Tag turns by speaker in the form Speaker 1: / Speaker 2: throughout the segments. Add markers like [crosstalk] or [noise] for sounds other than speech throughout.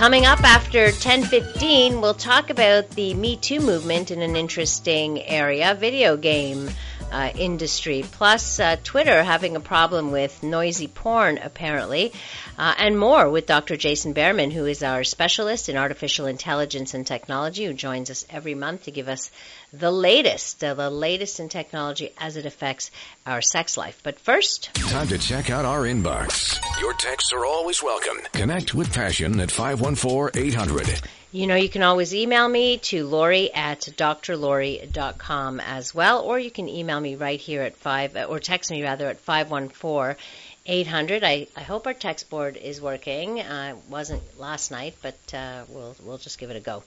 Speaker 1: Coming up after 10:15, we'll talk about the Me Too movement in an interesting area, video game uh, industry. Plus, uh, Twitter having a problem with noisy porn, apparently, uh, and more with Dr. Jason Behrmann, who is our specialist in artificial intelligence and technology, who joins us every month to give us the latest, uh, the latest in technology as it affects our sex life. But first,
Speaker 2: time to check out our inbox. Your texts are always welcome. Connect with Passion at 514 800.
Speaker 1: You know, you can always email me to Laurie at drlori.com as well, or you can email me right here at 5, or text me rather at 514 800. I, I hope our text board is working. Uh, it wasn't last night, but uh, we'll, we'll just give it a go.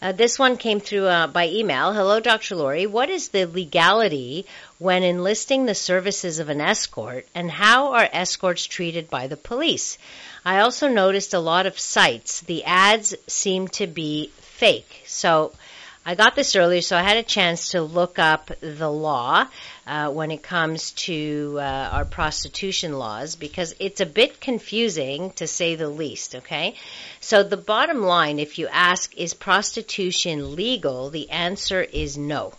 Speaker 1: Uh, this one came through uh, by email. Hello, Dr. Laurie. What is the legality when enlisting the services of an escort, and how are escorts treated by the police? I also noticed a lot of sites, the ads seem to be fake. So I got this earlier, so I had a chance to look up the law uh, when it comes to uh, our prostitution laws because it's a bit confusing to say the least, okay? So the bottom line, if you ask, is prostitution legal? The answer is no.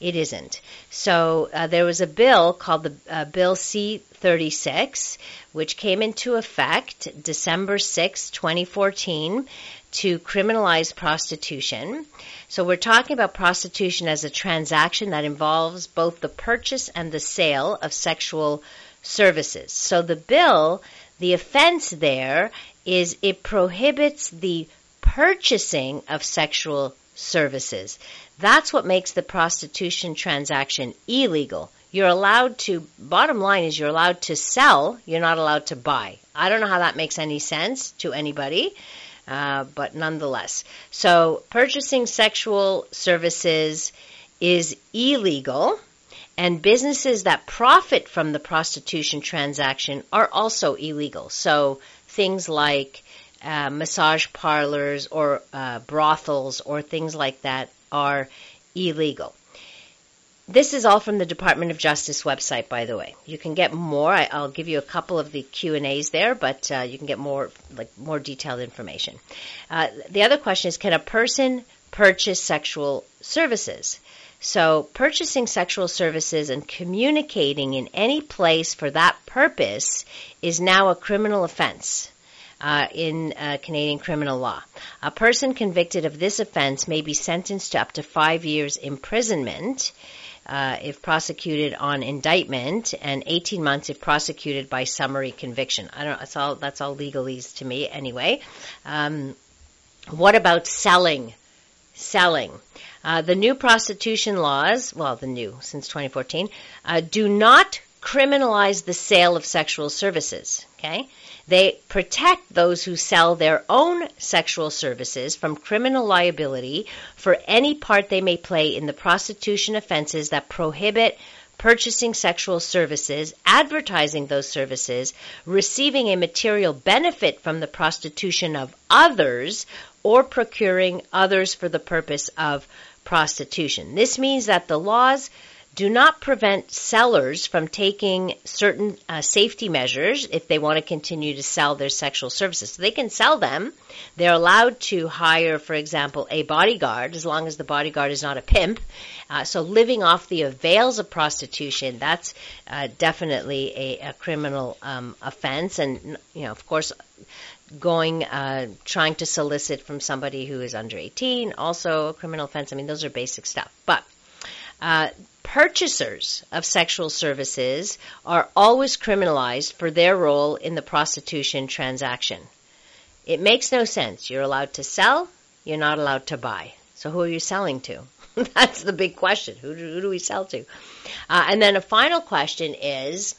Speaker 1: It isn't. So uh, there was a bill called the uh, Bill C-36, which came into effect December 6, 2014, to criminalize prostitution. So we're talking about prostitution as a transaction that involves both the purchase and the sale of sexual services. So the bill, the offense there is it prohibits the purchasing of sexual services. That's what makes the prostitution transaction illegal. You're allowed to, bottom line is you're allowed to sell, you're not allowed to buy. I don't know how that makes any sense to anybody. Uh, but nonetheless. So purchasing sexual services is illegal, and businesses that profit from the prostitution transaction are also illegal. So things like uh, massage parlors or uh, brothels or things like that are illegal. This is all from the Department of Justice website, by the way. You can get more. I, will give you a couple of the Q and A's there, but uh, you can get more, like more detailed information. Uh, the other question is: Can a person purchase sexual services? So, purchasing sexual services and communicating in any place for that purpose is now a criminal offense. Uh, in uh, Canadian criminal law. A person convicted of this offense may be sentenced to up to five years imprisonment uh, if prosecuted on indictment, and 18 months if prosecuted by summary conviction. I don't. That's all. That's all legalese to me, anyway. Um, what about selling? Selling. Uh, the new prostitution laws, well, the new since 2014, uh, do not criminalize the sale of sexual services. Okay, they protect those who sell their own sexual services from criminal liability for any part they may play in the prostitution offenses that prohibit purchasing sexual services, advertising those services, receiving a material benefit from the prostitution of others, or procuring others for the purpose of prostitution. This means that the laws do not prevent sellers from taking certain uh, safety measures if they want to continue to sell their sexual services. So they can sell them. They're allowed to hire, for example, a bodyguard as long as the bodyguard is not a pimp. Uh, so living off the avails of prostitution, that's uh, definitely a, a criminal um, offense. And, you know, of course, going uh, trying to solicit from somebody who is under 18 also a criminal offense i mean those are basic stuff but uh, purchasers of sexual services are always criminalized for their role in the prostitution transaction. It makes no sense. You're allowed to sell, you're not allowed to buy. So who are you selling to? [laughs] That's the big question. Who do, who do we sell to? Uh, and then a final question is,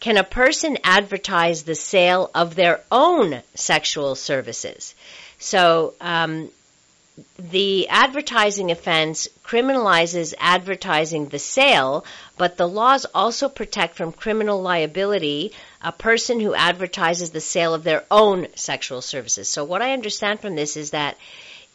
Speaker 1: can a person advertise the sale of their own sexual services? So, um, the advertising offense criminalizes advertising the sale, but the laws also protect from criminal liability a person who advertises the sale of their own sexual services. So what I understand from this is that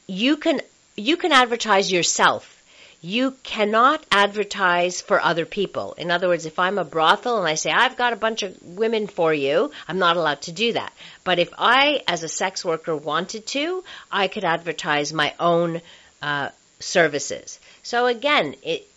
Speaker 1: you can you can advertise yourself you cannot advertise for other people. In other words, if I'm a brothel and I say, I've got a bunch of women for you, I'm not allowed to do that. But if I, as a sex worker, wanted to, I could advertise my own uh, services. So again, it,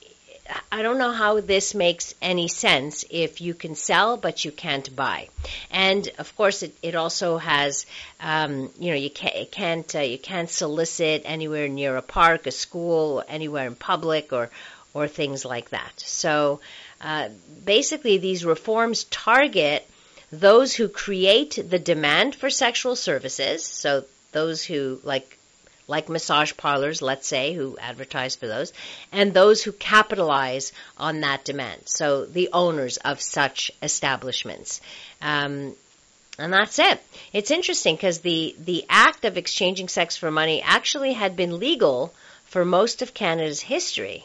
Speaker 1: I don't know how this makes any sense if you can sell but you can't buy. And of course, it, it also has, um, you know, you can't, you can't uh, you can't solicit anywhere near a park, a school, anywhere in public, or or things like that. So uh, basically, these reforms target those who create the demand for sexual services. So those who like like massage parlors, let's say, who advertise for those, and those who capitalize on that demand. So the owners of such establishments. Um, and that's it. It's interesting because the, the act of exchanging sex for money actually had been legal for most of Canada's history.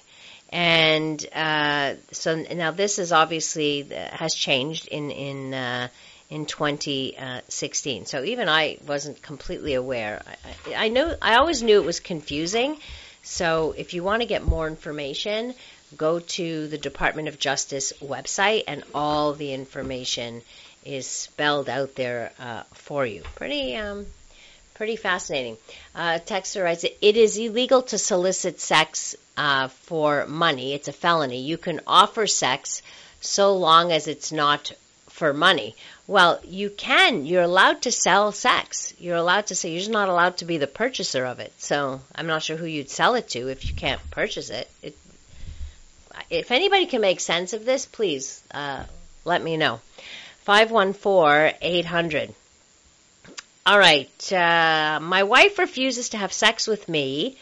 Speaker 1: And uh, so now this is obviously uh, has changed in in uh, in 2016. So even I wasn't completely aware. I, I, know I always knew it was confusing. So if you want to get more information, go to the Department of Justice website, and all the information is spelled out there uh, for you. Pretty. Um, pretty fascinating. Uh, Texter writes, it is illegal to solicit sex uh, for money. It's a felony. You can offer sex so long as it's not for money. Well, you can. You're allowed to sell sex. You're allowed to say you're just not allowed to be the purchaser of it. So I'm not sure who you'd sell it to if you can't purchase it. it if anybody can make sense of this, please uh, let me know. 514 800. All right. Uh, my wife refuses to have sex with me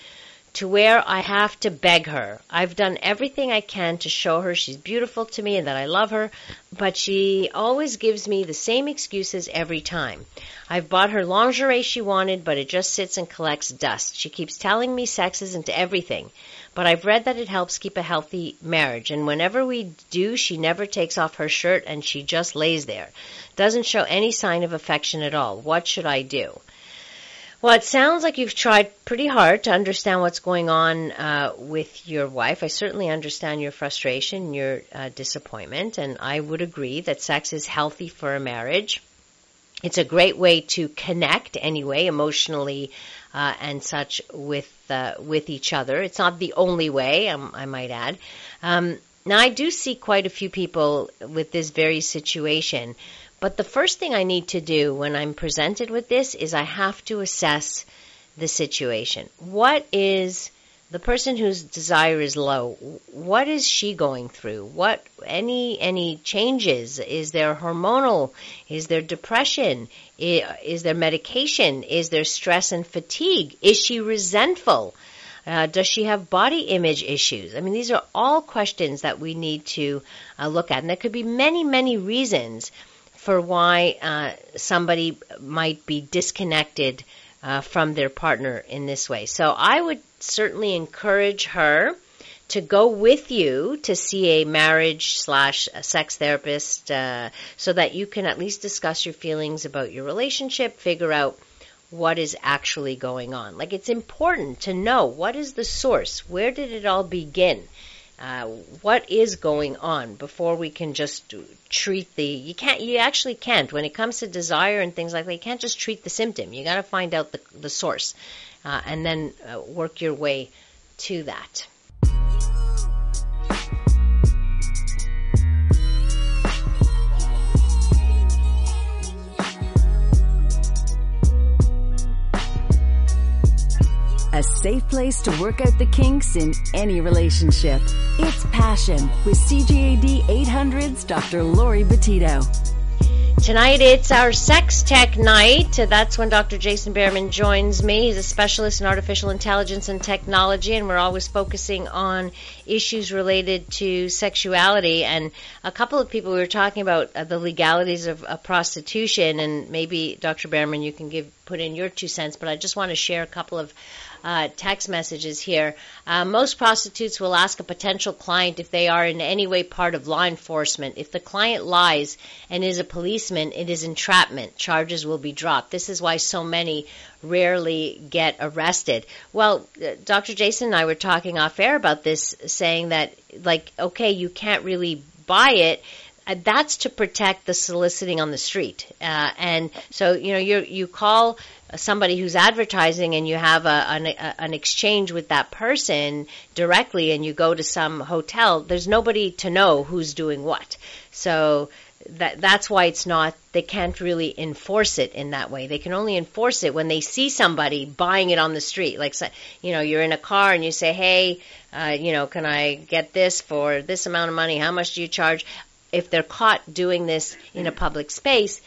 Speaker 1: to where I have to beg her. I've done everything I can to show her she's beautiful to me and that I love her, but she always gives me the same excuses every time. I've bought her lingerie she wanted, but it just sits and collects dust. She keeps telling me sex isn't everything, but I've read that it helps keep a healthy marriage, and whenever we do, she never takes off her shirt and she just lays there. Doesn't show any sign of affection at all. What should I do? Well, it sounds like you've tried pretty hard to understand what's going on uh, with your wife. I certainly understand your frustration, your uh, disappointment, and I would agree that sex is healthy for a marriage. It's a great way to connect, anyway, emotionally uh, and such with uh, with each other. It's not the only way, um, I might add. Um, now, I do see quite a few people with this very situation but the first thing I need to do when I'm presented with this is I have to assess the situation. What is the person whose desire is low? What is she going through? What any any changes? Is there hormonal? Is there depression? Is there medication? Is there stress and fatigue? Is she resentful? Uh, does she have body image issues? I mean, these are all questions that we need to uh, look at, and there could be many, many reasons for why uh, somebody might be disconnected uh, from their partner in this way. So I would certainly encourage her to go with you to see a marriage slash sex therapist uh, so that you can at least discuss your feelings about your relationship, figure out what is actually going on. Like it's important to know what is the source, where did it all begin? Uh, what is going on before we can just treat the you can't you actually can't. When it comes to desire and things like that you can't just treat the symptom. You got to find out the, the source uh, and then uh, work your way to that
Speaker 3: a safe place to work out the kinks in any relationship. It's Passion with CJAD 800's Dr. Laurie Betito.
Speaker 1: Tonight it's our sex tech night. That's when Dr. Jason Behrmann joins me. He's a specialist in artificial intelligence and technology, and we're always focusing on issues related to sexuality. And a couple of people we were talking about uh, the legalities of uh, prostitution, and maybe Dr. Behrmann, you can give put in your two cents. But I just want to share a couple of uh, text messages here. Uh, most prostitutes will ask a potential client if they are in any way part of law enforcement. If the client lies and is a policeman, it is entrapment. Charges will be dropped. This is why so many rarely get arrested. Well, uh, Dr. Jason and I were talking off air about this, saying that, like, okay, you can't really buy it uh, that's to protect the soliciting on the street. Uh, and so, you know, you you call somebody who's advertising and you have a, an, a, an exchange with that person directly and you go to some hotel, there's nobody to know who's doing what. So that that's why it's not they can't really enforce it in that way. They can only enforce it when they see somebody buying it on the street. Like you know, you're in a car and you say, "Hey, uh, you know, can I get this for this amount of money? How much do you charge?" If they're caught doing this in a public space,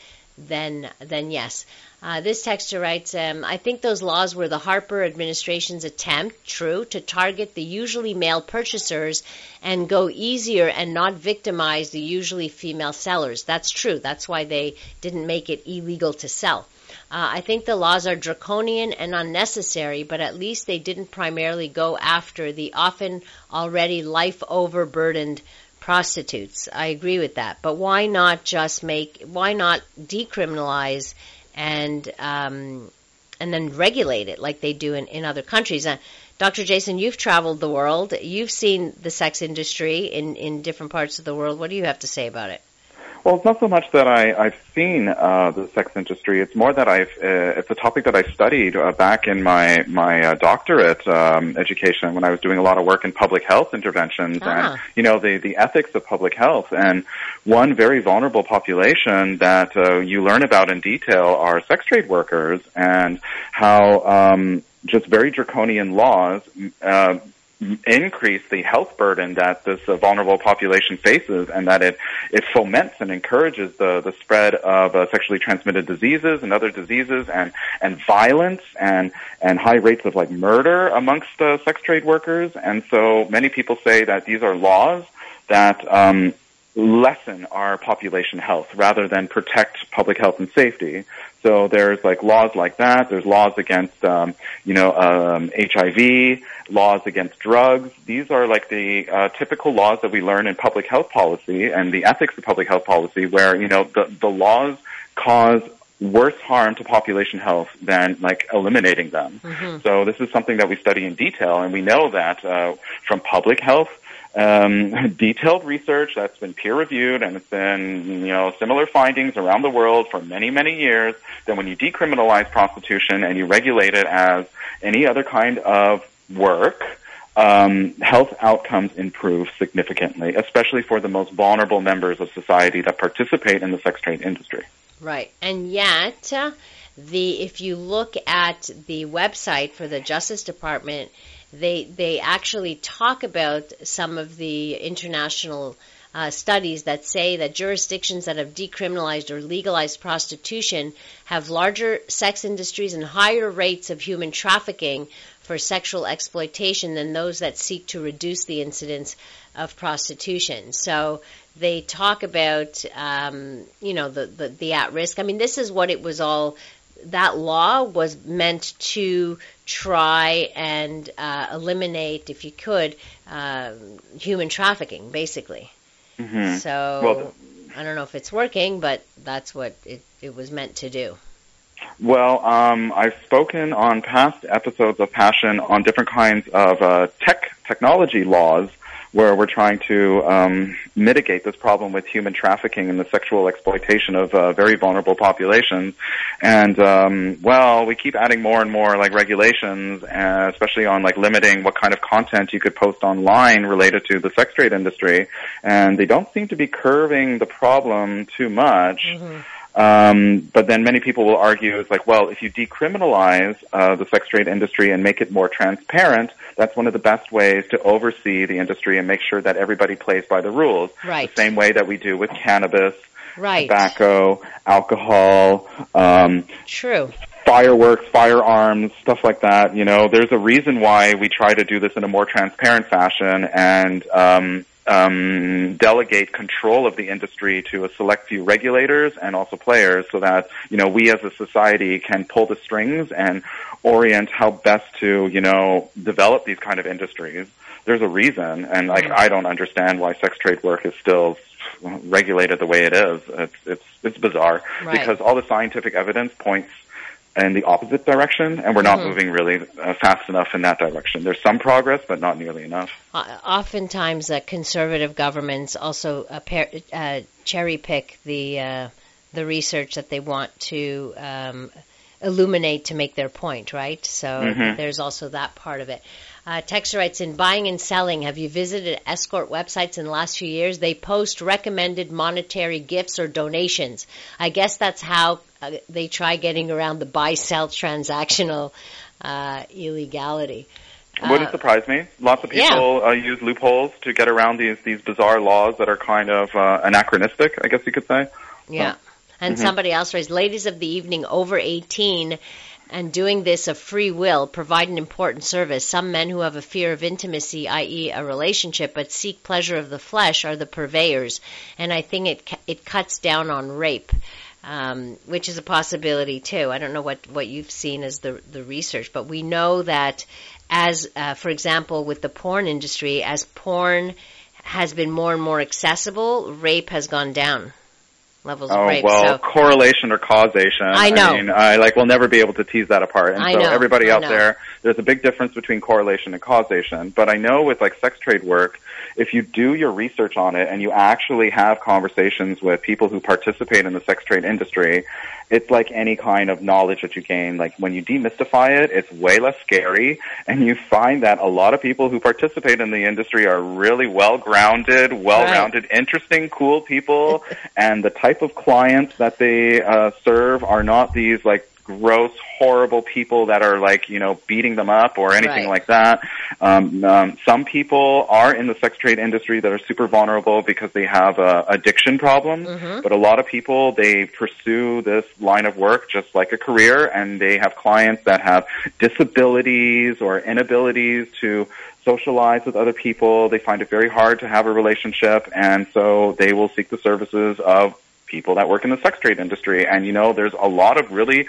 Speaker 1: then then yes. Uh, this texter writes, um, I think those laws were the Harper administration's attempt, true, to target the usually male purchasers and go easier and not victimize the usually female sellers. That's true. That's why they didn't make it illegal to sell. Uh, I think the laws are draconian and unnecessary, but at least they didn't primarily go after the often already life overburdened prostitutes. I agree with that. But why not just make, why not decriminalize and um, and then regulate it like they do in, in other countries. Uh, Dr. Jason, you've traveled the world. You've seen the sex industry in, in different parts of the world. What do you have to say about it?
Speaker 4: Well, it's not so much that I, I've seen uh, the sex industry. It's more that I've. Uh, it's a topic that I studied uh, back in my my uh, doctorate um, education when I was doing a lot of work in public health interventions ah. and you know the the ethics of public health. And one very vulnerable population that uh, you learn about in detail are sex trade workers and how um, just very draconian laws uh, increase the health burden that this uh, vulnerable population faces and that it, it foments and encourages the, the spread of uh, sexually transmitted diseases and other diseases and, and violence and, and high rates of like murder amongst uh, sex trade workers. And so many people say that these are laws that um, lessen our population health rather than protect public health and safety. So there's like laws like that. There's laws against, um, you know, um, HIV, laws against drugs. These are like the uh, typical laws that we learn in public health policy and the ethics of public health policy, where you know the the laws cause worse harm to population health than like eliminating them. Mm-hmm. So this is something that we study in detail, and we know that uh, from public health um, [laughs] detailed research that's been peer reviewed and it's been, you know, similar findings around the world for many, many years that when you decriminalize prostitution and you regulate it as any other kind of work, um, health outcomes improve significantly, especially for the most vulnerable members of society that participate in the sex trade industry.
Speaker 1: Right. And yet, uh, the if you look at the website for the Justice Department, they they actually talk about some of the international uh, studies that say that jurisdictions that have decriminalized or legalized prostitution have larger sex industries and higher rates of human trafficking for sexual exploitation than those that seek to reduce the incidence of prostitution. So they talk about, um, you know, the, the, the at risk. I mean, this is what it was all that law was meant to try and uh, eliminate, if you could, uh, human trafficking, basically. Mm-hmm. So well, I don't know if it's working, but that's what it, it was meant to do.
Speaker 4: Well, um, I've spoken on past episodes of Passion on different kinds of uh, tech technology laws where we're trying to um, mitigate this problem with human trafficking and the sexual exploitation of uh, very vulnerable populations. And um, well, we keep adding more and more like regulations, uh, especially on like limiting what kind of content you could post online related to the sex trade industry. And they don't seem to be curving the problem too much. Mm-hmm. Um, but then many people will argue it's like, well, if you decriminalize uh, the sex trade industry and make it more transparent, that's one of the best ways to oversee the industry and make sure that everybody plays by the rules.
Speaker 1: Right.
Speaker 4: The same way that we do with cannabis,
Speaker 1: right.
Speaker 4: tobacco, alcohol. Um,
Speaker 1: True.
Speaker 4: Fireworks, firearms, stuff like that. You know, there's a reason why we try to do this in a more transparent fashion and um, um, delegate control of the industry to a select few regulators and also players so that, you know, we as a society can pull the strings and orient how best to, you know, develop these kind of industries. There's a reason, and like I don't understand why sex trade work is still regulated the way it is. It's it's it's bizarre
Speaker 1: Right.
Speaker 4: because all the scientific evidence points in the opposite direction, and we're not
Speaker 1: Mm-hmm.
Speaker 4: moving really uh, fast enough in that direction. There's some progress, but not nearly enough.
Speaker 1: Uh, oftentimes, uh, conservative governments also uh, par- uh, cherry pick the uh, the research that they want to um, illuminate to make their point, right? So
Speaker 4: Mhm.
Speaker 1: there's also that part of it. Uh, Texter writes in buying and selling. Have you visited escort websites in the last few years? They post recommended monetary gifts or donations. I guess that's how uh, they try getting around the buy sell transactional uh, illegality.
Speaker 4: Wouldn't
Speaker 1: Uh,
Speaker 4: surprise me. Lots of
Speaker 1: yeah.
Speaker 4: people uh, use loopholes to get around these these bizarre laws that are kind of uh, anachronistic, I guess you could say.
Speaker 1: Yeah. And
Speaker 4: Mm-hmm.
Speaker 1: somebody else raised ladies of the evening over 18 and doing this of free will provide an important service. Some men who have a fear of intimacy, i.e. a relationship, but seek pleasure of the flesh are the purveyors. And I think it, it cuts down on rape. Um, which is a possibility too. I don't know what, what you've seen as the the research, but we know that as, uh, for example, with the porn industry, as porn has been more and more accessible, rape has gone down. Levels of
Speaker 4: Oh
Speaker 1: rape.
Speaker 4: well,
Speaker 1: so
Speaker 4: correlation or causation.
Speaker 1: I know.
Speaker 4: I mean, I like we'll never be able to tease that apart. And
Speaker 1: I
Speaker 4: so
Speaker 1: know,
Speaker 4: everybody
Speaker 1: I
Speaker 4: out
Speaker 1: know.
Speaker 4: there, there's a big difference between correlation and causation. But I know with like sex trade work, if you do your research on it and you actually have conversations with people who participate in the sex trade industry, it's like any kind of knowledge that you gain. Like when you demystify it, it's way less scary, and you find that a lot of people who participate in the industry are really well grounded, well rounded, interesting, cool people, and the type of clients that they uh, serve are not these like gross, horrible people that are like you know beating them up or anything
Speaker 1: Right.
Speaker 4: like that. Um, um, some people are in the sex trade industry that are super vulnerable because they have uh, addiction problems,
Speaker 1: Mm-hmm.
Speaker 4: but a lot of people they pursue this line of work just like a career, and they have clients that have disabilities or inabilities to socialize with other people. They find it very hard to have a relationship, and so they will seek the services of people that work in the sex trade industry. And you know, there's a lot of really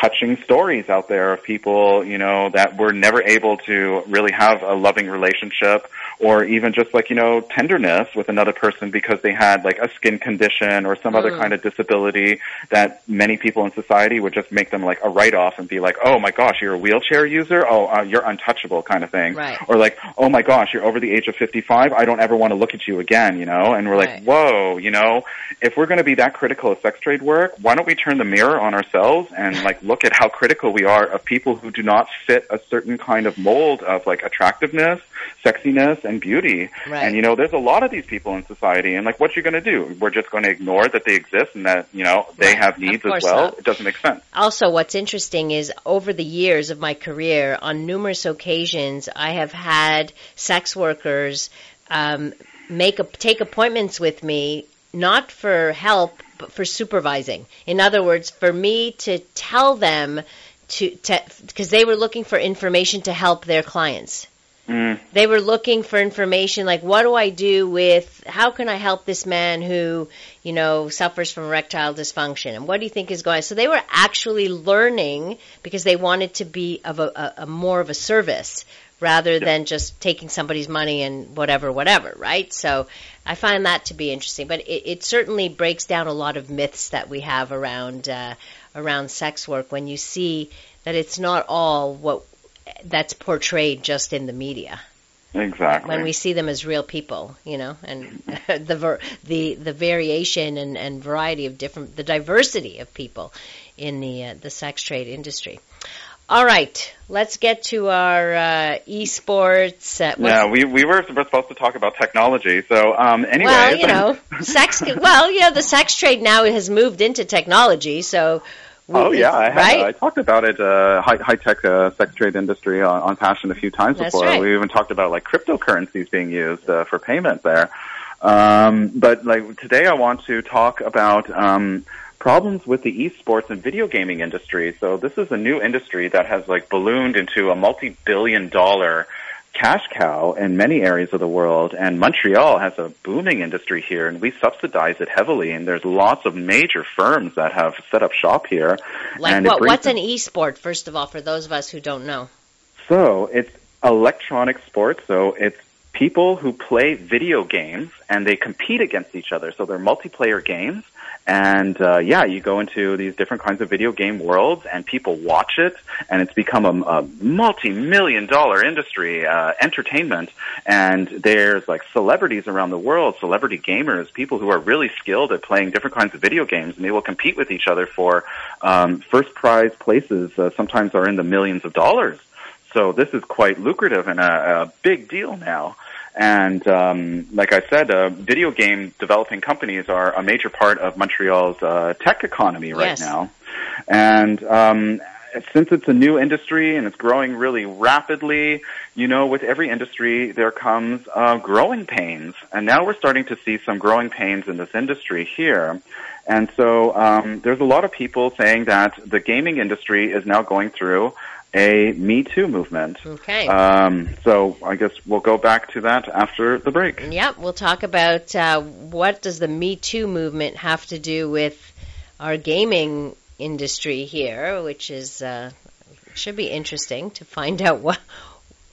Speaker 4: touching stories out there of people, you know, that were never able to really have a loving relationship or even just like, you know, tenderness with another person because they had like a skin condition or some other
Speaker 1: Mm.
Speaker 4: kind of disability that many people in society would just make them like a write-off and be like, oh my gosh, you're a wheelchair user? Oh, uh, you're untouchable kind of thing.
Speaker 1: Right.
Speaker 4: Or like, oh my gosh, you're over the age of 55. I don't ever want to look at you again, you know? And we're
Speaker 1: Right.
Speaker 4: like, whoa, you know, if we're going to be that critical of sex trade work, why don't we turn the mirror on ourselves and like look at how critical we are of people who do not fit a certain kind of mold of like attractiveness, sexiness, and beauty.
Speaker 1: Right.
Speaker 4: And you know, there's a lot of these people in society, and like, what you going to do? We're just going to ignore that they exist and that you know they
Speaker 1: Right.
Speaker 4: have needs as well.
Speaker 1: not.
Speaker 4: It doesn't make sense.
Speaker 1: Also, what's interesting is over the years of my career, on numerous occasions, I have had sex workers um, make a, take appointments with me, not for help, but for supervising. In other words, for me to tell them to because they were looking for information to help their clients.
Speaker 4: Mm.
Speaker 1: They were looking for information like, what do I do with, how can I help this man who, you know, suffers from erectile dysfunction? And what do you think is going on? So they were actually learning because they wanted to be of a, a, a more of a service rather than just taking somebody's money and whatever, whatever, right? So I find that to be interesting. But it, it certainly breaks down a lot of myths that we have around, uh, around sex work when you see that it's not all what that's portrayed just in the media
Speaker 4: Exactly.
Speaker 1: when we see them as real people, you know, and [laughs] the ver- the the variation and, and variety of different the diversity of people in the uh, the sex trade industry. All right, let's get to our uh, esports. Uh,
Speaker 4: yeah, we we were supposed to talk about technology. So um, anyway,
Speaker 1: well, you know, sex. Well, you know, the sex trade now has moved into technology, so. we-
Speaker 4: Oh yeah, I, had,
Speaker 1: right.
Speaker 4: I talked about it. Uh, high high tech uh, sex trade industry on, on Passion a few times
Speaker 1: That's
Speaker 4: before.
Speaker 1: right.
Speaker 4: We even talked about like cryptocurrencies being used uh, for payment there. Um, but like today, I want to talk about um, problems with the esports and video gaming industry. So this is a new industry that has like ballooned into a multi billion dollar cash cow in many areas of the world, and Montreal has a booming industry here, and we subsidize it heavily. And there's lots of major firms that have set up shop here.
Speaker 1: Like what? What's an e-sport? First of all, for those of us who don't know.
Speaker 4: So it's electronic sports. So it's people who play video games and they compete against each other. So they're multiplayer games. And uh, yeah, you go into these different kinds of video game worlds, and people watch it, and it's become a, a multi-million dollar industry, uh, entertainment. And there's like celebrities around the world, celebrity gamers, people who are really skilled at playing different kinds of video games, and they will compete with each other for um, first prize places. Uh, sometimes are in the millions of dollars. So this is quite lucrative and a, a big deal now. And um, like I said, uh, video game developing companies are a major part of Montreal's uh, tech economy right
Speaker 1: yes.
Speaker 4: now. And um, since it's a new industry and it's growing really rapidly, you know, with every industry there comes uh, growing pains, and now we're starting to see some growing pains in this industry here. And so um, there's a lot of people saying that the gaming industry is now going through a Me Too movement.
Speaker 1: Okay.
Speaker 4: Um, so I guess we'll go back to that after the break.
Speaker 1: Yep, we'll talk about uh, what does the Me Too movement have to do with our gaming industry here, which is uh, should be interesting to find out what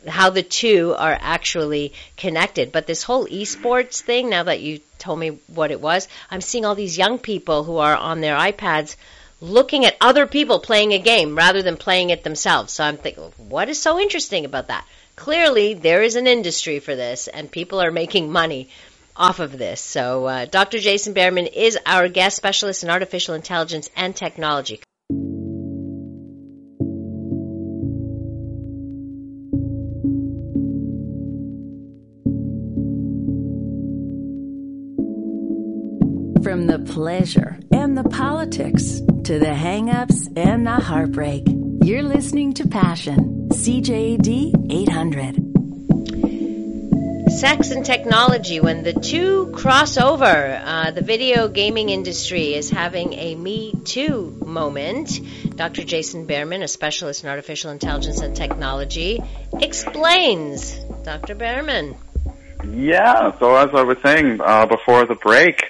Speaker 1: how the two are actually connected. But this whole esports thing, now that you told me what it was, I'm seeing all these young people who are on their iPads looking at other people playing a game rather than playing it themselves. So I'm thinking, what is so interesting about that? Clearly, there is an industry for this, and people are making money off of this. So, uh, Dr. Jason Behrmann is our guest specialist in artificial intelligence and technology.
Speaker 3: From the pleasure and the politics to the hang-ups and the heartbreak, you're listening to Passion, CJAD 800.
Speaker 1: Sex and technology, when the two cross over, uh, the video gaming industry is having a Me Too moment. Dr. Jason Behrmann, a specialist in artificial intelligence and technology, explains. Dr. Behrmann.
Speaker 4: Yeah, so as I was saying uh, before the break,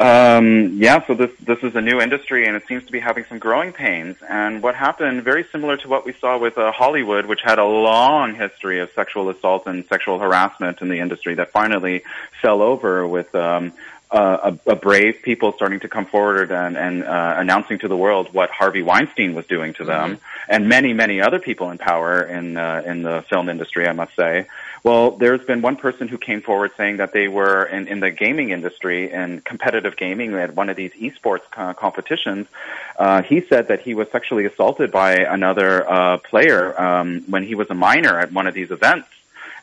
Speaker 4: um, yeah, so this this is a new industry, and it seems to be having some growing pains. And what happened, very similar to what we saw with uh, Hollywood, which had a long history of sexual assault and sexual harassment in the industry, that finally fell over with um, uh, a, a brave people starting to come forward and, and uh, announcing to the world what Harvey Weinstein was doing to them, mm-hmm. and many, many other people in power in uh, in the film industry, I must say. Well, there's been one person who came forward saying that they were in, in the gaming industry and competitive gaming at one of these esports co- competitions. Uh, he said that he was sexually assaulted by another uh, player um, when he was a minor at one of these events.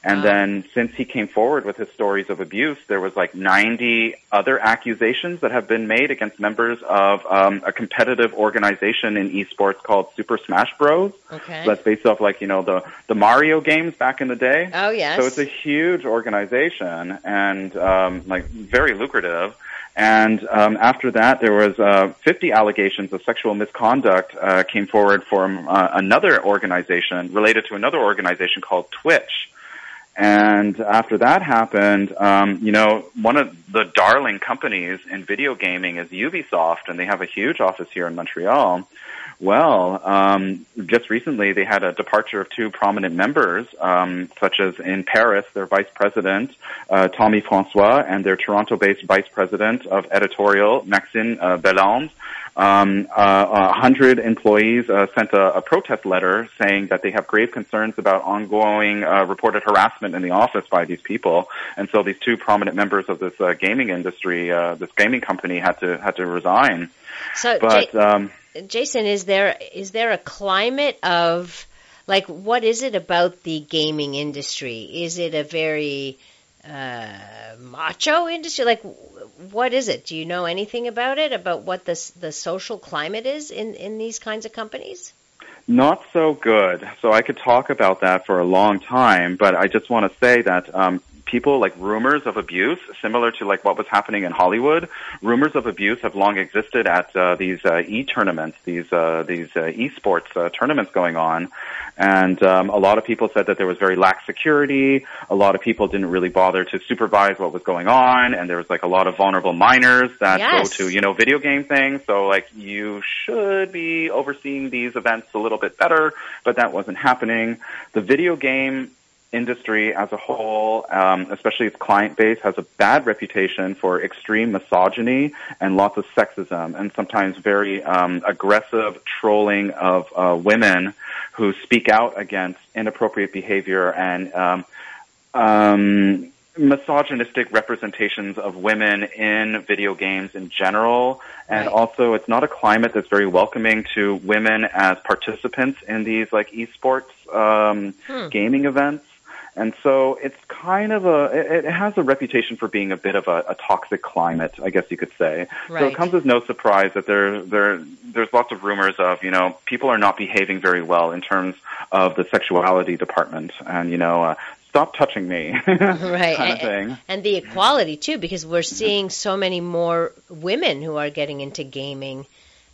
Speaker 4: And then since he came forward with his stories of abuse, there was like 90 other accusations that have been made against members of um, a competitive organization in esports called Super Smash Bros.
Speaker 1: Okay.
Speaker 4: So that's based off like, you know, the, the Mario games back in the day.
Speaker 1: Oh, yes.
Speaker 4: So it's a huge organization and um, like very lucrative. And um, after that, there was uh, 50 allegations of sexual misconduct uh, came forward from uh, another organization related to another organization called Twitch. And after that happened, um, you know, one of the darling companies in video gaming is Ubisoft, and they have a huge office here in Montreal. Well, um, just recently they had a departure of two prominent members, um, such as in Paris, their vice president, uh, Tommy Francois, and their Toronto-based vice president of editorial, Maxime uh, Béland. Um, uh, 100 employees uh, sent a, a, protest letter saying that they have grave concerns about ongoing uh, reported harassment in the office by these people, and so these two prominent members of this uh, gaming industry, uh, this gaming company, had to had to resign.
Speaker 1: So,
Speaker 4: but
Speaker 1: J- um, Jason, is there is there a climate of like what is it about the gaming industry? Is it a very uh, macho industry? Like, what is it? Do you know anything about it? About what the the social climate is in in these kinds of companies?
Speaker 4: Not so good. So I could talk about that for a long time, but I just want to say that um, people like rumors of abuse, similar to like what was happening in Hollywood. Rumors of abuse have long existed at uh, these uh, e tournaments, these uh, these uh, esports uh, tournaments going on, and um, a lot of people said that there was very lax security. A lot of people didn't really bother to supervise what was going on, and there was like a lot of vulnerable minors that
Speaker 1: Yes.
Speaker 4: go to you know video game things. So like you should be overseeing these events a little bit better, but that wasn't happening. The video game industry as a whole, um, especially its client base, has a bad reputation for extreme misogyny and lots of sexism, and sometimes very um, aggressive trolling of uh, women who speak out against inappropriate behavior and um, um, misogynistic representations of women in video games in general. And
Speaker 1: Right.
Speaker 4: also, it's not a climate that's very welcoming to women as participants in these like esports um, gaming events. And so it's kind of a, it, has a reputation for being a bit of a, a toxic climate, I guess you could say. So it comes as no surprise that there, there, there's lots of rumors of, you know, people are not behaving very well in terms of the sexuality department and, you know, uh, stop touching me. [laughs] [laughs]
Speaker 1: right
Speaker 4: kind of
Speaker 1: and,
Speaker 4: thing.
Speaker 1: and the equality too because we're seeing so many more women who are getting into gaming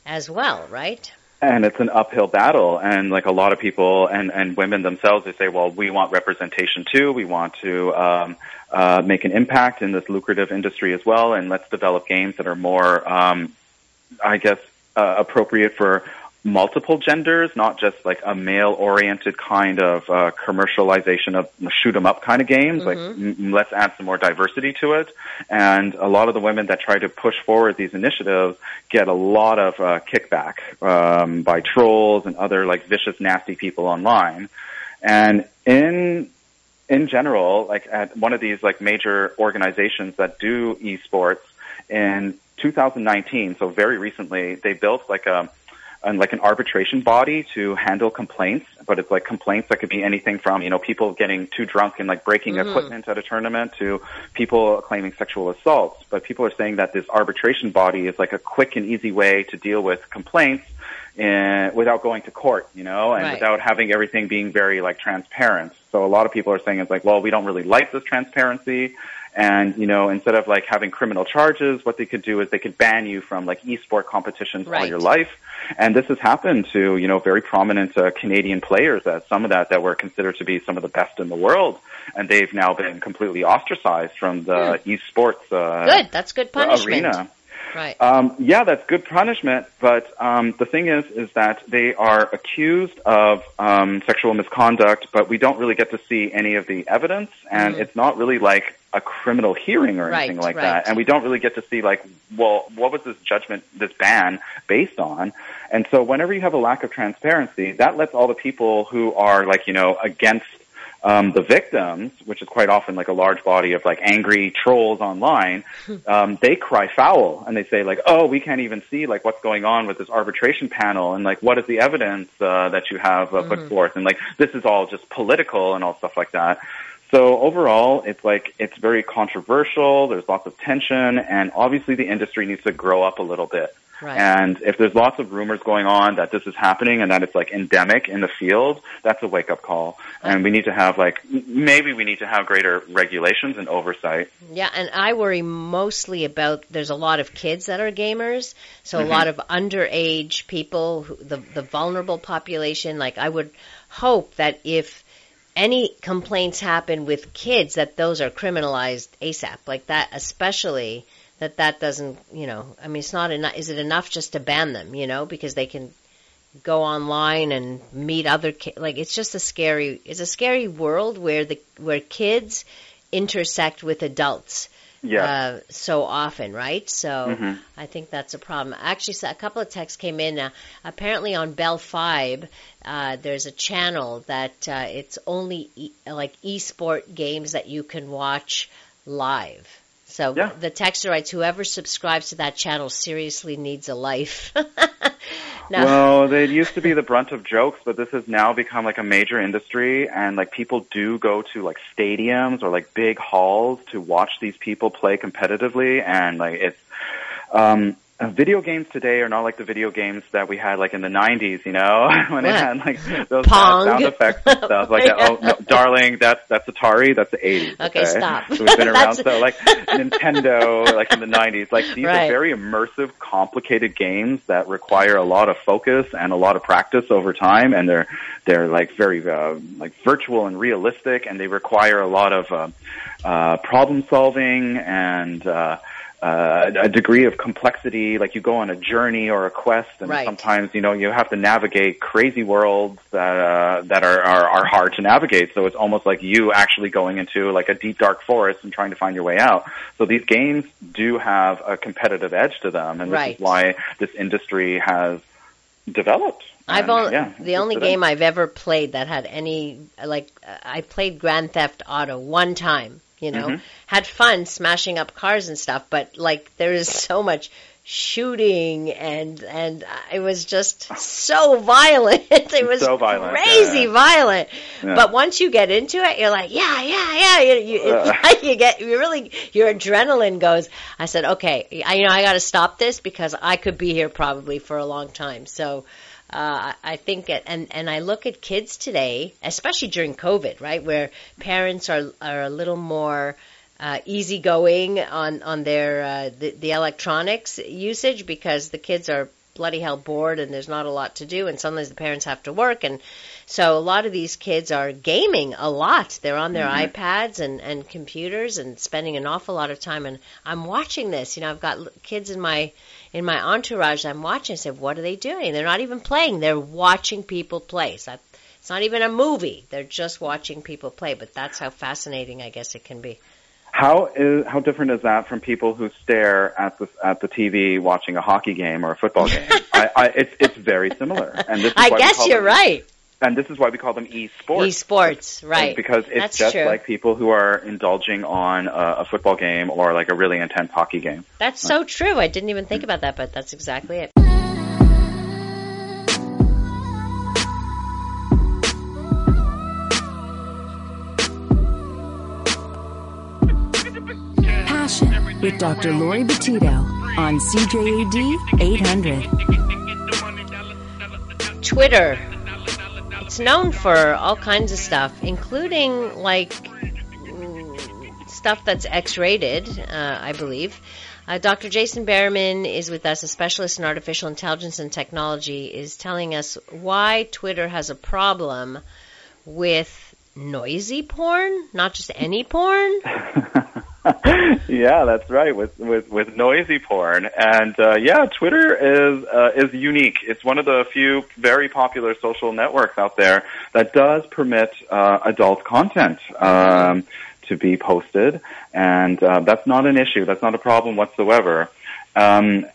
Speaker 1: as well right
Speaker 4: and it's an uphill battle. And like a lot of people and and women themselves they say well we want representation too. We want to um uh make an impact in this lucrative industry as well and let's develop games that are more um i guess uh, appropriate for multiple genders not just like a male oriented kind of uh commercialization of shoot 'em up kind of games. Like m- let's add some more diversity to it. And a lot of the women that try to push forward these initiatives get a lot of uh, kickback um, by trolls and other like vicious, nasty people online. And in in general, like at one of these like major organizations that do esports in 2019, so very recently, they built like a and like an arbitration body to handle complaints, but it's like complaints that could be anything from, you know, people getting too drunk and like breaking equipment at a tournament to people claiming sexual assaults. But people are saying that this arbitration body is like a quick and easy way to deal with complaints uh, without going to court, you know, and
Speaker 1: Right.
Speaker 4: without having everything being very like transparent. So a lot of people are saying it's like, well, we don't really like this transparency. And, you know, instead of like having criminal charges, what they could do is they could ban you from like esport competitions all your life. And this has happened to, you know, very prominent uh, Canadian players that some of that that were considered to be some of the best in the world. And they've now been completely ostracized from the esports uh,
Speaker 1: good that's good punishment
Speaker 4: arena.
Speaker 1: Right
Speaker 4: Um, yeah, that's good punishment, but um, the thing is, is that they are accused of um, sexual misconduct, but we don't really get to see any of the evidence, and it's not really like a criminal hearing or anything.
Speaker 1: Right,
Speaker 4: like
Speaker 1: right.
Speaker 4: that, and we don't really get to see like, well, what was this judgment, this ban based on? And so, whenever you have a lack of transparency, that lets all the people who are like, you know, against um, the victims, which is quite often like a large body of like angry trolls online, [laughs] um, they cry foul and they say like, "Oh, we can't even see like what's going on with this arbitration panel and like what is the evidence uh, that you have uh, put forth and like this is all just political and all stuff like that." So overall, it's like it's very controversial. There's lots of tension, and obviously the industry needs to grow up a little bit.
Speaker 1: Right.
Speaker 4: And if there's lots of rumors going on that this is happening and that it's like endemic in the field, that's a wake up call. Uh-huh. And we need to have like maybe we need to have greater regulations and oversight.
Speaker 1: Yeah, and I worry mostly about there's a lot of kids that are gamers, so a mm-hmm. lot of underage people, who, the the vulnerable population. Like I would hope that if any complaints happen with kids, that those are criminalized ASAP, like that, especially that that doesn't, you know, I mean, it's not enough. Is it enough just to ban them? You know, because they can go online and meet other kids. Like it's just a scary. It's a scary world where the where kids intersect with adults
Speaker 4: Yeah.
Speaker 1: uh, so often, right? So
Speaker 4: Mm-hmm.
Speaker 1: I think that's a problem. Actually, so a couple of texts came in. Uh, apparently, on Bell Fibe, uh, there's a channel that uh, it's only e- like esport games that you can watch live. So
Speaker 4: Yeah.
Speaker 1: the texter writes, "Whoever subscribes to that channel seriously needs a life." [laughs] now,
Speaker 4: Well, they used to be the brunt of jokes, but this has now become like a major industry, and like people do go to like stadiums or like big halls to watch these people play competitively, and like it's um, video games today are not like the video games that we had like in the 90s, you know, [laughs] when they had like those sound effects and stuff like [laughs] that. Oh, no, darling, that's that's Atari, that's the 80s.
Speaker 1: Okay, stop.
Speaker 4: So we've been [laughs] around so like Nintendo, like in the 90s. Like these
Speaker 1: Right.
Speaker 4: are very immersive, complicated games that require a lot of focus and a lot of practice over time, and they're they're like very uh, like virtual and realistic, and they require a lot of uh, uh, problem solving and. Uh, uh, a degree of complexity, like you go on a journey or a quest, and
Speaker 1: Right.
Speaker 4: sometimes you know you have to navigate crazy worlds that uh, that are, are are hard to navigate. So it's almost like you actually going into like a deep dark forest and trying to find your way out. So these games do have a competitive edge to them, and this
Speaker 1: Right.
Speaker 4: is why this industry has developed.
Speaker 1: I've only
Speaker 4: yeah,
Speaker 1: the only game I've ever played that had any like I played Grand Theft Auto one time. You know,
Speaker 4: Mhm.
Speaker 1: had fun smashing up cars and stuff, but like there is so much shooting and and it was just so violent. [laughs] it was
Speaker 4: So violent,
Speaker 1: crazy
Speaker 4: yeah.
Speaker 1: violent.
Speaker 4: Yeah.
Speaker 1: But once you get into it, you're like, yeah, yeah, yeah. You, you,
Speaker 4: Uh.
Speaker 1: like [laughs] you get you really your adrenaline goes. I said, okay, I, you know, I got to stop this because I could be here probably for a long time. So. Uh, I think, it, and and I look at kids today, especially during COVID, right, where parents are are a little more uh, easygoing on on their uh, the, the electronics usage because the kids are bloody hell bored and there's not a lot to do, and sometimes the parents have to work, and so a lot of these kids are gaming a lot. They're on their iPads and and computers and spending an awful lot of time. And I'm watching this. You know, I've got kids in my in my entourage. I'm watching. I said, what are they doing? They're not even playing. They're watching people play. So it's not even a movie. They're just watching people play. But that's how fascinating I guess it can be.
Speaker 4: How is how different is that from people who stare at the at the TV watching a hockey game or a football game? [laughs] I, I, it's it's very similar, and this is
Speaker 1: I guess you're
Speaker 4: them-
Speaker 1: right.
Speaker 4: And this is why we call them esports.
Speaker 1: Esports, right?
Speaker 4: Because it's
Speaker 1: That's
Speaker 4: just
Speaker 1: true.
Speaker 4: like people who are indulging on a, a football game or like a really intense hockey game.
Speaker 1: That's so true. I didn't even think about that, but that's exactly it.
Speaker 3: Passion with Dr. Laurie Betito on CJAD 800.
Speaker 1: Twitter. It's known for all kinds of stuff, including like stuff that's X-rated, uh, I believe. Uh, Dr. Jason Behrmann is with us, a specialist in artificial intelligence and technology, is telling us why Twitter has a problem with noisy porn, not just any porn. [laughs] [laughs]
Speaker 4: yeah, that's right. With with with noisy porn, and uh, yeah, Twitter is uh, is unique. It's one of the few very popular social networks out there that does permit uh, adult content um, to be posted, and uh, that's not an issue. That's not a problem whatsoever. Um,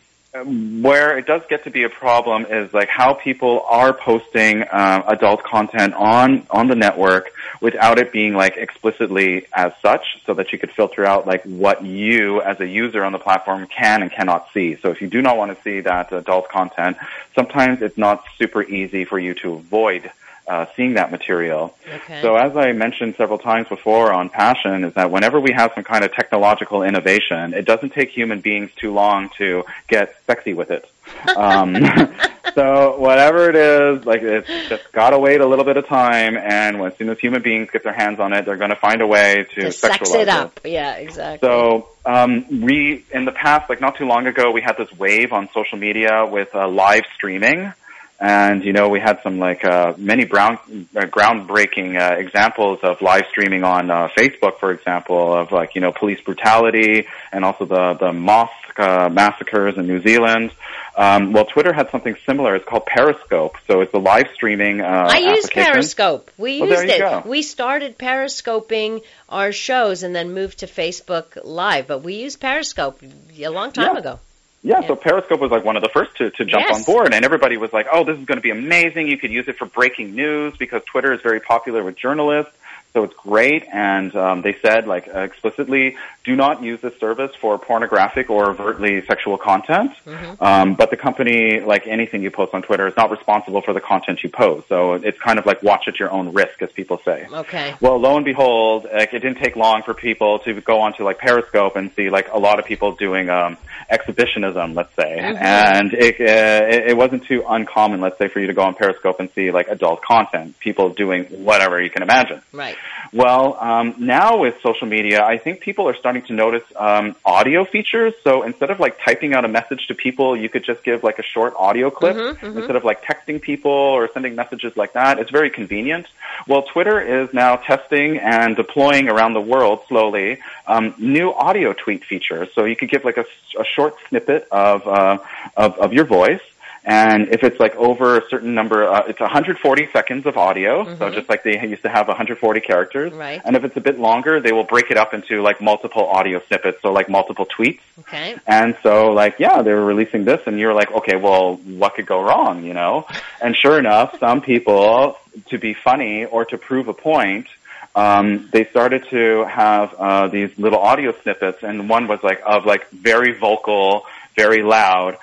Speaker 4: where it does get to be a problem is like how people are posting uh, adult content on on the network without it being like explicitly as such, so that you could filter out like what you as a user on the platform can and cannot see. So if you do not want to see that adult content, sometimes it's not super easy for you to avoid uh, seeing that material.
Speaker 1: Okay.
Speaker 4: So as I mentioned several times before on passion is that whenever we have some kind of technological innovation, it doesn't take human beings too long to get sexy with it. [laughs] Um, [laughs] so whatever it is, like it's just gotta wait a little bit of time, and as soon as human beings get their hands on it, they're going to find a way to,
Speaker 1: to sex
Speaker 4: sexualize
Speaker 1: it up. Yeah, exactly.
Speaker 4: so um, we, in the past, like not too long ago, we had this wave on social media with uh, live streaming, and you know we had some like uh, many brown, uh, groundbreaking uh, examples of live streaming on uh, Facebook, for example, of like you know police brutality and also the the mosque uh, massacres in New Zealand. Um, well, Twitter had something similar. It's called Periscope, so it's a live streaming. Uh,
Speaker 1: I use. Periscope. We
Speaker 4: Well,
Speaker 1: used it.
Speaker 4: go.
Speaker 1: We started Periscoping our shows and then moved to Facebook Live, but we used Periscope a long time
Speaker 4: Yeah.
Speaker 1: ago.
Speaker 4: Yeah, so Periscope was like one of the first to, to jump
Speaker 1: Yes.
Speaker 4: on board, and everybody was like, "Oh, this is going to be amazing! You could use it for breaking news because Twitter is very popular with journalists." So it's great. And um, they said like explicitly, do not use this service for pornographic or overtly sexual content. Mm-hmm. Um, but the company, like anything you post on Twitter, is not responsible for the content you post. So it's kind of like watch at your own risk, as people say.
Speaker 1: Okay.
Speaker 4: Well, lo and behold, like, it didn't take long for people to go onto like Periscope and see like a lot of people doing um, exhibitionism, let's say, mm-hmm. and it, uh, it, it wasn't too uncommon, let's say, for you to go on Periscope and see like adult content, people doing whatever you can imagine.
Speaker 1: Right.
Speaker 4: Well, um, now with social media, I think people are starting to notice um, audio features. So instead of like typing out a message to people, you could just give like a short audio clip mm-hmm, mm-hmm. instead of like texting people or sending messages like that. It's very convenient. Well, Twitter is now testing and deploying around the world slowly um, new audio tweet features. So you could give like a, a short snippet of, uh, of of your voice and if it's like over a certain number, uh, it's 140 seconds of audio. Mm-hmm. So just like they used to have 140 characters.
Speaker 1: Right.
Speaker 4: And if it's a bit longer, they will break it up into like multiple audio snippets. So like multiple tweets.
Speaker 1: Okay.
Speaker 4: And so like, yeah, they were releasing this and you're like, okay, well, what could go wrong, you know? [laughs] and sure enough, some people, to be funny or to prove a point, um, they started to have uh, these little audio snippets, and one was like of like very vocal, very loud,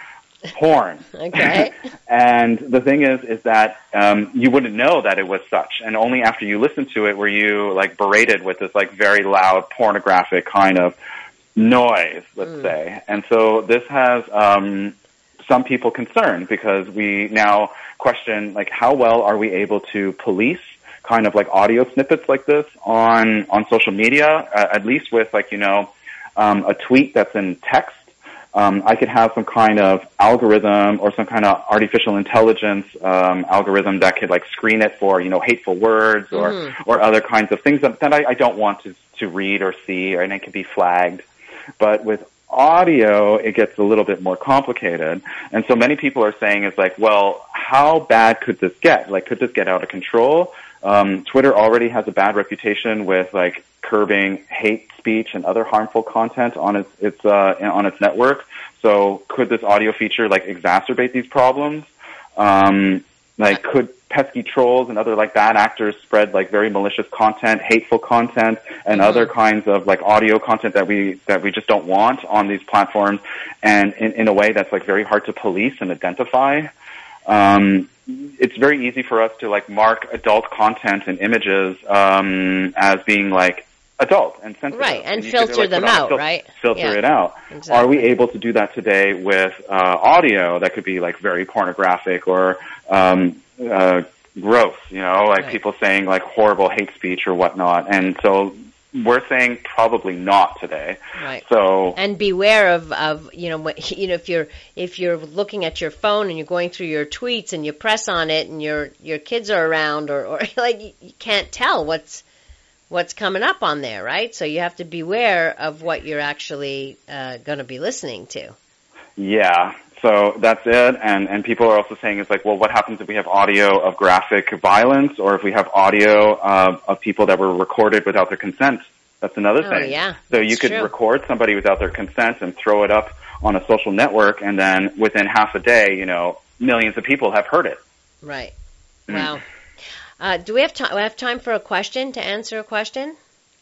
Speaker 4: porn. [laughs]
Speaker 1: okay. [laughs]
Speaker 4: and the thing is, is that um, you wouldn't know that it was such, and only after you listen to it were you like berated with this like very loud pornographic kind of noise, let's mm. say. And so this has um, some people concerned because we now question like how well are we able to police kind of like audio snippets like this on on social media, uh, at least with like you know um, a tweet that's in text um, I could have some kind of algorithm or some kind of artificial intelligence um, algorithm that could like screen it for you know hateful words or mm-hmm. or other kinds of things that, that I, I don't want to to read or see, and it could be flagged. But with audio, it gets a little bit more complicated. And so many people are saying is like, well, how bad could this get? Like, could this get out of control? Um, Twitter already has a bad reputation with like curbing hate speech and other harmful content on its its uh, on its network. So could this audio feature like exacerbate these problems? Um, like could pesky trolls and other like bad actors spread like very malicious content, hateful content, and mm-hmm. other kinds of like audio content that we that we just don't want on these platforms, and in, in a way that's like very hard to police and identify. Um, it's very easy for us to like mark adult content and images um, as being like adult and sensitive.
Speaker 1: Right, and, and filter like, them out,
Speaker 4: fil-
Speaker 1: right?
Speaker 4: Filter
Speaker 1: yeah.
Speaker 4: it out.
Speaker 1: Exactly.
Speaker 4: Are we able to do that today with uh, audio that could be like very pornographic or um, uh, gross? You know, like right. people saying like horrible hate speech or whatnot. And so we're saying probably not today.
Speaker 1: Right.
Speaker 4: So
Speaker 1: and beware of of you know what, [laughs] you know if you're if you're looking at your phone and you're going through your tweets and you press on it and your your kids are around or or [laughs] like you can't tell what's what's coming up on there, right? So you have to beware of what you're actually uh, going to be listening to.
Speaker 4: Yeah. So that's it. And, and people are also saying it's like, well, what happens if we have audio of graphic violence or if we have audio uh, of people that were recorded without their consent? That's another
Speaker 1: oh,
Speaker 4: thing.
Speaker 1: Yeah,
Speaker 4: so you could
Speaker 1: true.
Speaker 4: record somebody without their consent and throw it up on a social network and then within half a day, you know, millions of people have heard it.
Speaker 1: Right. Mm. Wow. Uh, do we have time? We have time for a question to answer a question.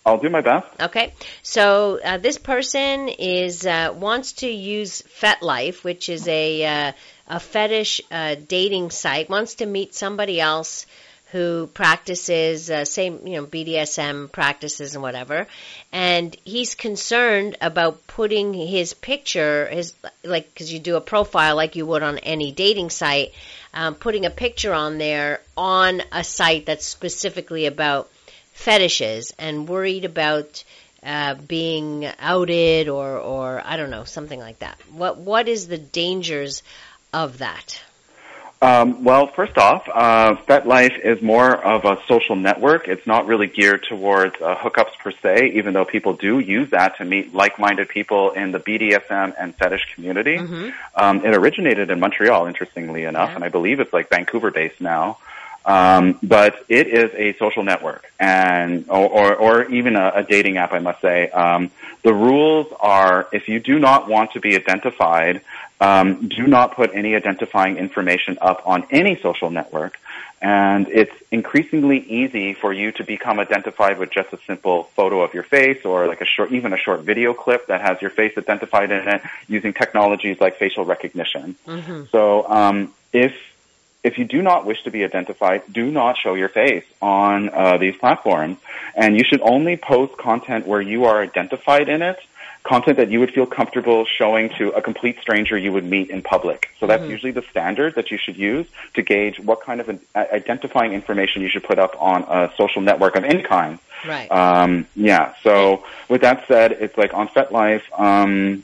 Speaker 4: I'll do my best.
Speaker 1: Okay, so uh, this person is uh, wants to use FetLife, which is a uh, a fetish uh, dating site. Wants to meet somebody else who practices uh, same you know BDSM practices and whatever, and he's concerned about putting his picture his like because you do a profile like you would on any dating site, um, putting a picture on there on a site that's specifically about fetishes and worried about uh, being outed or, or I don't know something like that. What what is the dangers of that?
Speaker 4: Um, well, first off, uh, FetLife is more of a social network. It's not really geared towards uh, hookups per se, even though people do use that to meet like-minded people in the BDSM and fetish community.
Speaker 1: Mm-hmm.
Speaker 4: Um, it originated in Montreal, interestingly enough,
Speaker 1: yeah.
Speaker 4: and I believe it's like Vancouver-based now. Um, but it is a social network and, or, or, or even a, a, dating app, I must say. Um, the rules are if you do not want to be identified, um, do not put any identifying information up on any social network. And it's increasingly easy for you to become identified with just a simple photo of your face or like a short, even a short video clip that has your face identified in it using technologies like facial recognition. Mm-hmm. So, um, if if you do not wish to be identified, do not show your face on uh, these platforms. And you should only post content where you are identified in it content that you would feel comfortable showing to a complete stranger you would meet in public. So that's mm-hmm. usually the standard that you should use to gauge what kind of identifying information you should put up on a social network of any kind.
Speaker 1: Right.
Speaker 4: Um, yeah. So with that said, it's like on FetLife, um,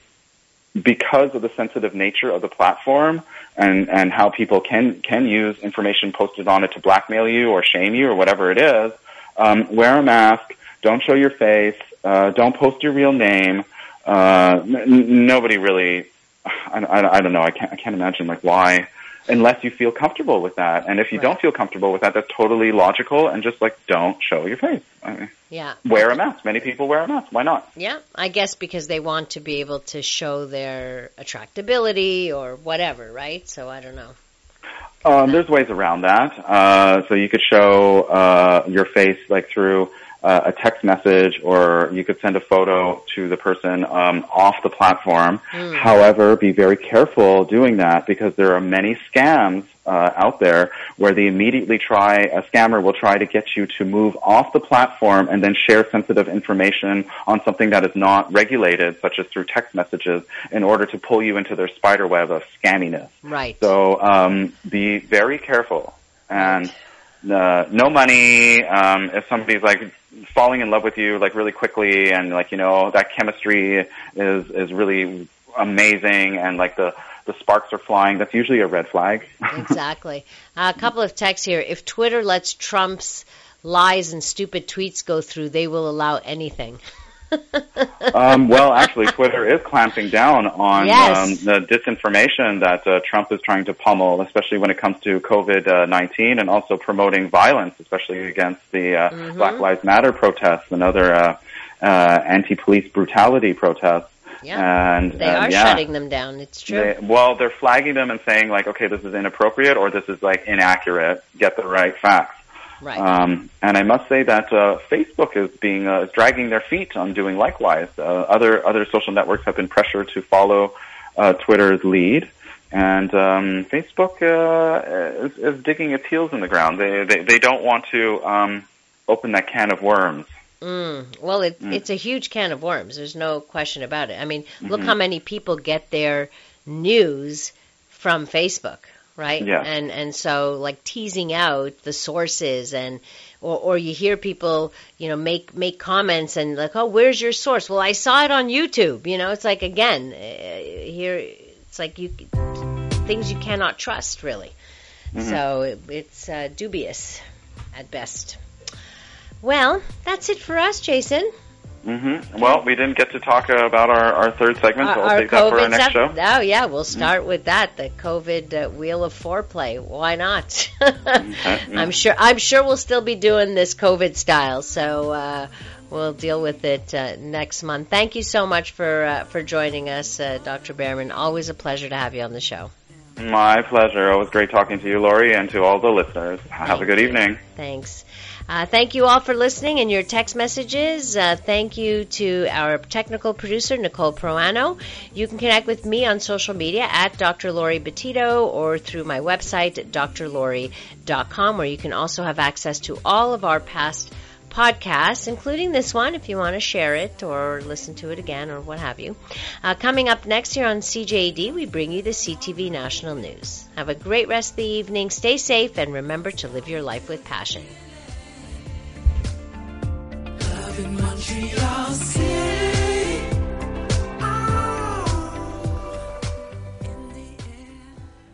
Speaker 4: because of the sensitive nature of the platform and, and how people can, can use information posted on it to blackmail you or shame you or whatever it is, um, wear a mask, don't show your face, uh, don't post your real name, uh, n- nobody really. I, I, I don't know. I can't. I can't imagine like why, unless you feel comfortable with that. And if you right. don't feel comfortable with that, that's totally logical. And just like don't show your face. I mean,
Speaker 1: yeah.
Speaker 4: Wear a mask. Many people wear a mask. Why not?
Speaker 1: Yeah, I guess because they want to be able to show their attractability or whatever, right? So I don't know.
Speaker 4: Um, there's ways around that. Uh, so you could show uh, your face like through uh, a text message or you could send a photo to the person um, off the platform. Mm. However, be very careful doing that because there are many scams uh, out there where they immediately try, a scammer will try to get you to move off the platform and then share sensitive information on something that is not regulated, such as through text messages, in order to pull you into their spider web of scamminess.
Speaker 1: Right.
Speaker 4: So um, be very careful and. Uh, no money. Um, if somebody's like falling in love with you like really quickly and like you know that chemistry is is really amazing and like the the sparks are flying. That's usually a red flag. [laughs]
Speaker 1: Exactly. Uh, a couple of texts here. If twitter lets trump's lies and stupid tweets go through they will allow anything
Speaker 4: um, well, actually, Twitter is clamping down on
Speaker 1: yes. um,
Speaker 4: the disinformation that uh, Trump is trying to pummel, especially when it comes to COVID nineteen, and also promoting violence, especially against the uh, mm-hmm. Black Lives Matter protests and other uh, uh, anti-police brutality protests.
Speaker 1: Yeah, and they are
Speaker 4: yeah,
Speaker 1: shutting them down. It's true.
Speaker 4: They, well, they're flagging them and saying like, okay, this is inappropriate or this is like inaccurate. Get the right facts.
Speaker 1: Right.
Speaker 4: Um, and I must say that uh, Facebook is being uh, is dragging their feet on doing likewise. Uh, other other social networks have been pressured to follow uh, Twitter's lead, and um, Facebook uh, is, is digging its heels in the ground. They they, they don't want to um, open that can of worms.
Speaker 1: Mm. Well, it, mm. it's a huge can of worms. There's no question about it. I mean, look mm-hmm. how many people get their news from Facebook right?
Speaker 4: Yeah.
Speaker 1: And and so like teasing out the sources and or or you hear people, you know, make make comments and like, "Oh, where's your source?" Well, I saw it on YouTube, you know. It's like again, uh, here it's like you things you cannot trust really. Mm-hmm. So it, it's uh, dubious at best. Well, that's it for us, Jason.
Speaker 4: Mm-hmm. Well, we didn't get to talk about our, our third segment, so we'll save that for our next show.
Speaker 1: Oh, yeah, we'll mm-hmm. start mm-hmm. with that, the COVID uh, wheel of foreplay. Why not? okay, [laughs] I'm sure. I'm sure we'll still be doing this COVID style, so uh, we'll deal with it uh, next month. Thank you so much for uh, for joining us, uh, Dr. Behrmann. Always a pleasure to have you on the show.
Speaker 4: My pleasure. Always great talking to you, Laurie, and to all the listeners. Have
Speaker 1: Thank
Speaker 4: a good
Speaker 1: you.
Speaker 4: evening.
Speaker 1: Thanks. Uh, thank you all for listening and your text messages. Uh, thank you to our technical producer, Nicole Proano. You can connect with me on social media at Dr. Laurie Betito or through my website, drlori.com, where you can also have access to all of our past podcasts, including this one if you want to share it or listen to it again or what have you. Uh, coming up next here on CJAD, we bring you the CTV National News. Have a great rest of the evening. Stay safe and remember to live your life with passion in Montreal City.